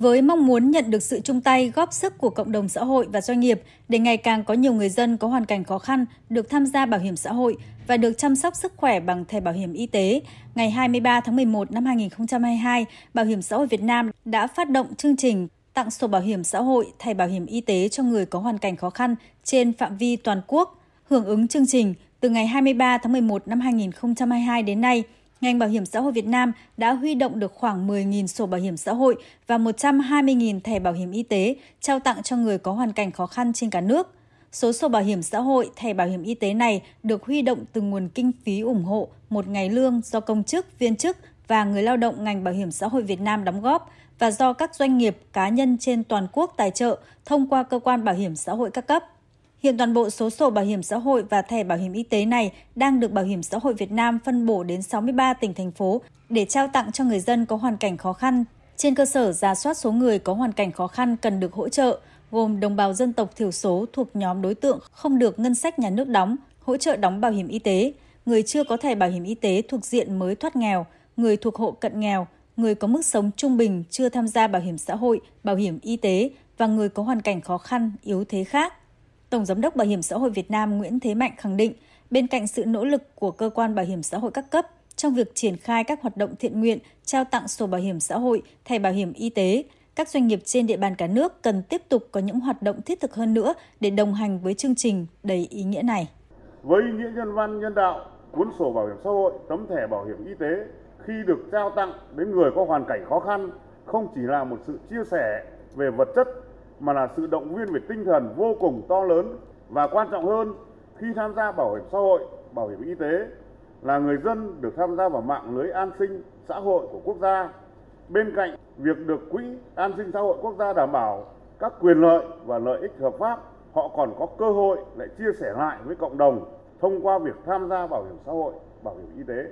với mong muốn nhận được sự chung tay góp sức của cộng đồng xã hội và doanh nghiệp để ngày càng có nhiều người dân có hoàn cảnh khó khăn được tham gia bảo hiểm xã hội và được chăm sóc sức khỏe bằng thẻ bảo hiểm y tế, ngày 23 tháng 11 năm 2022, Bảo hiểm xã hội Việt Nam đã phát động chương trình tặng sổ bảo hiểm xã hội, thẻ bảo hiểm y tế cho người có hoàn cảnh khó khăn trên phạm vi toàn quốc. Hưởng ứng chương trình, từ ngày 23 tháng 11 năm 2022 đến nay, ngành bảo hiểm xã hội Việt Nam đã huy động được khoảng 10.000 sổ bảo hiểm xã hội và 120.000 thẻ bảo hiểm y tế trao tặng cho người có hoàn cảnh khó khăn trên cả nước. Số sổ bảo hiểm xã hội, thẻ bảo hiểm y tế này được huy động từ nguồn kinh phí ủng hộ một ngày lương do công chức, viên chức và người lao động ngành bảo hiểm xã hội Việt Nam đóng góp và do các doanh nghiệp, cá nhân trên toàn quốc tài trợ thông qua cơ quan bảo hiểm xã hội các cấp. Hiện toàn bộ số sổ bảo hiểm xã hội và thẻ bảo hiểm y tế này đang được Bảo hiểm xã hội Việt Nam phân bổ đến 63 tỉnh thành phố để trao tặng cho người dân có hoàn cảnh khó khăn. Trên cơ sở giả soát số người có hoàn cảnh khó khăn cần được hỗ trợ, gồm đồng bào dân tộc thiểu số thuộc nhóm đối tượng không được ngân sách nhà nước đóng, hỗ trợ đóng bảo hiểm y tế, người chưa có thẻ bảo hiểm y tế thuộc diện mới thoát nghèo, người thuộc hộ cận nghèo, người có mức sống trung bình chưa tham gia bảo hiểm xã hội, bảo hiểm y tế và người có hoàn cảnh khó khăn, yếu thế khác. Tổng Giám đốc Bảo hiểm xã hội Việt Nam Nguyễn Thế Mạnh khẳng định, bên cạnh sự nỗ lực của cơ quan bảo hiểm xã hội các cấp trong việc triển khai các hoạt động thiện nguyện, trao tặng sổ bảo hiểm xã hội, thẻ bảo hiểm y tế, các doanh nghiệp trên địa bàn cả nước cần tiếp tục có những hoạt động thiết thực hơn nữa để đồng hành với chương trình đầy ý nghĩa này. Với ý nghĩa nhân văn nhân đạo, cuốn sổ bảo hiểm xã hội, tấm thẻ bảo hiểm y tế khi được trao tặng đến người có hoàn cảnh khó khăn không chỉ là một sự chia sẻ về vật chất mà là sự động viên về tinh thần vô cùng to lớn và quan trọng hơn khi tham gia bảo hiểm xã hội, bảo hiểm y tế là người dân được tham gia vào mạng lưới an sinh xã hội của quốc gia. Bên cạnh việc được quỹ an sinh xã hội quốc gia đảm bảo các quyền lợi và lợi ích hợp pháp, họ còn có cơ hội lại chia sẻ lại với cộng đồng thông qua việc tham gia bảo hiểm xã hội, bảo hiểm y tế.